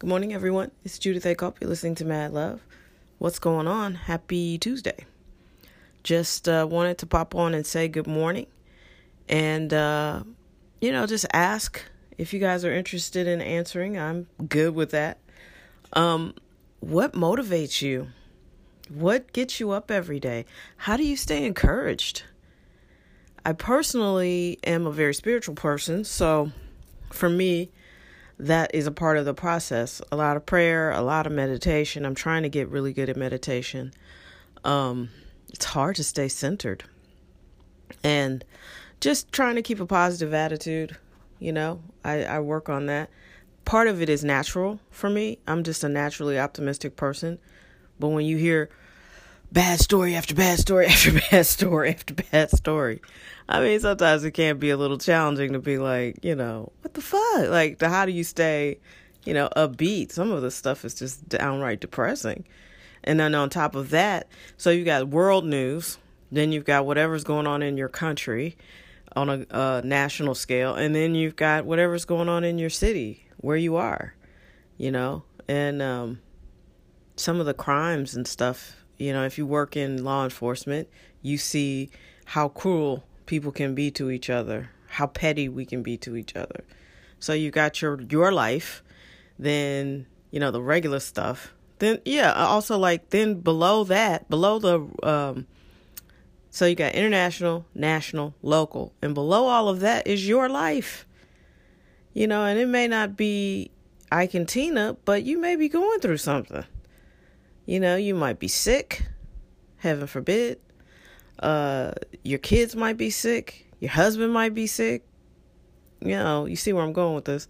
Good morning, everyone. It's Judith A. You're listening to Mad Love. What's going on? Happy Tuesday. Just uh, wanted to pop on and say good morning and, uh, you know, just ask if you guys are interested in answering. I'm good with that. Um, what motivates you? What gets you up every day? How do you stay encouraged? I personally am a very spiritual person, so for me, that is a part of the process. A lot of prayer, a lot of meditation. I'm trying to get really good at meditation. Um, it's hard to stay centered. And just trying to keep a positive attitude, you know, I, I work on that. Part of it is natural for me. I'm just a naturally optimistic person. But when you hear bad story after bad story after bad story after bad story. I mean, sometimes it can be a little challenging to be like, you know, what the fuck? Like, the, how do you stay, you know, upbeat? Some of the stuff is just downright depressing. And then on top of that, so you got world news, then you've got whatever's going on in your country on a uh, national scale, and then you've got whatever's going on in your city where you are, you know, and um, some of the crimes and stuff you know, if you work in law enforcement, you see how cruel people can be to each other, how petty we can be to each other. So you got your your life, then you know the regular stuff. Then yeah, also like then below that, below the um so you got international, national, local, and below all of that is your life. You know, and it may not be Ike and Tina, but you may be going through something. You know, you might be sick, heaven forbid. Uh, your kids might be sick. Your husband might be sick. You know, you see where I'm going with this.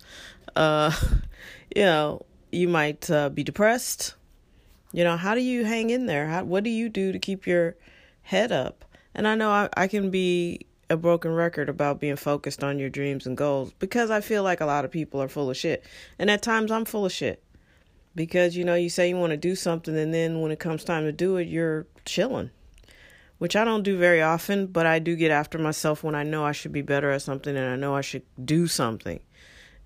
Uh, you know, you might uh, be depressed. You know, how do you hang in there? How, what do you do to keep your head up? And I know I, I can be a broken record about being focused on your dreams and goals because I feel like a lot of people are full of shit. And at times I'm full of shit because you know you say you want to do something and then when it comes time to do it you're chilling which I don't do very often but I do get after myself when I know I should be better at something and I know I should do something.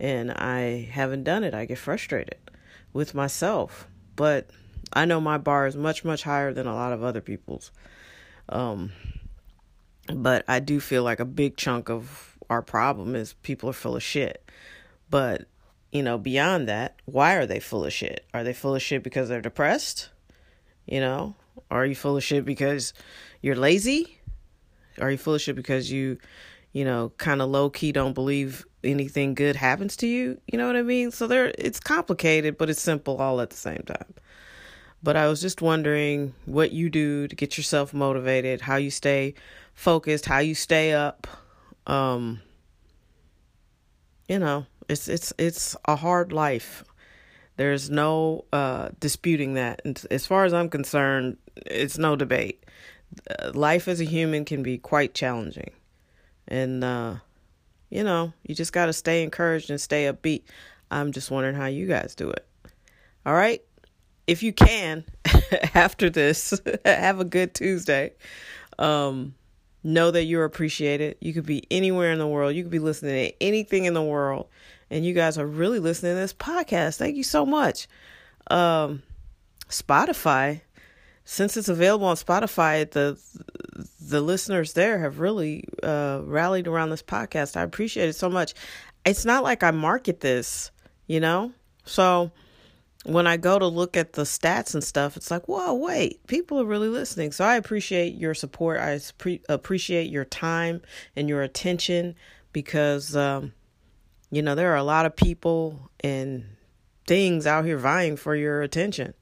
And I haven't done it. I get frustrated with myself. But I know my bar is much much higher than a lot of other people's. Um but I do feel like a big chunk of our problem is people are full of shit. But you know, beyond that, why are they full of shit? Are they full of shit because they're depressed? You know, are you full of shit because you're lazy? Are you full of shit because you, you know, kind of low key don't believe anything good happens to you? You know what I mean? So there, it's complicated, but it's simple all at the same time. But I was just wondering what you do to get yourself motivated, how you stay focused, how you stay up. Um, you know, it's it's it's a hard life. There's no uh, disputing that. And as far as I'm concerned, it's no debate. Uh, life as a human can be quite challenging, and uh, you know you just got to stay encouraged and stay upbeat. I'm just wondering how you guys do it. All right, if you can, after this, have a good Tuesday. Um, know that you're appreciated. You could be anywhere in the world. You could be listening to anything in the world and you guys are really listening to this podcast. Thank you so much. Um, Spotify, since it's available on Spotify, the the listeners there have really uh, rallied around this podcast. I appreciate it so much. It's not like I market this, you know, so when I go to look at the stats and stuff, it's like, whoa, wait, people are really listening. So I appreciate your support. I appreciate your time and your attention because um, you know, there are a lot of people and things out here vying for your attention.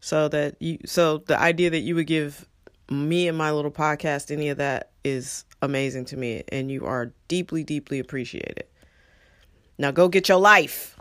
So that you so the idea that you would give me and my little podcast any of that is amazing to me and you are deeply deeply appreciated. Now go get your life.